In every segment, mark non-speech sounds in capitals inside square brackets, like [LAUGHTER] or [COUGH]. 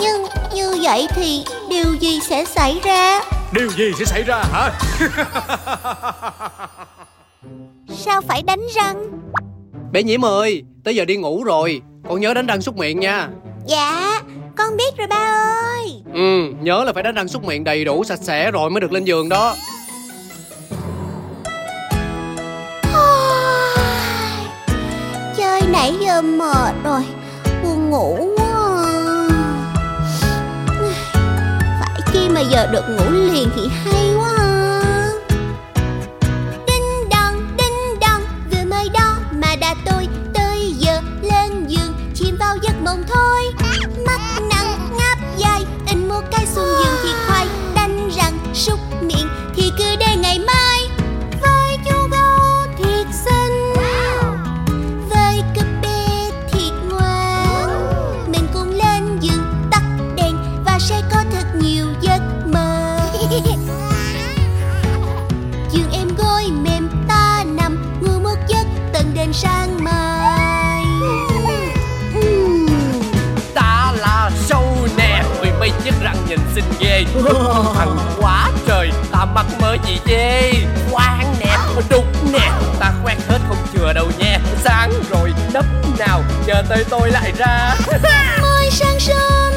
Nhưng như vậy thì điều gì sẽ xảy ra? Điều gì sẽ xảy ra hả? Sao phải đánh răng? Bé nhiễm ơi, tới giờ đi ngủ rồi. Con nhớ đánh răng súc miệng nha. Dạ, con biết rồi ba ơi. Ừ, nhớ là phải đánh răng súc miệng đầy đủ sạch sẽ rồi mới được lên giường đó. Chơi nãy giờ mệt rồi Buồn ngủ quá mà giờ được ngủ liền thì hay quá à. Sáng mai. Ta là sâu nè Ôi mấy chiếc răng nhìn xinh ghê. [LAUGHS] Thằng quá trời Ta mắc mớ gì chê. Khoan nè, đục nè Ta khoét hết không chừa đâu nha. Sáng rồi nấp nào Chờ tới tôi lại ra. [LAUGHS] Mới sáng sớm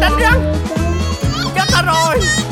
đánh răng Chết ta rồi.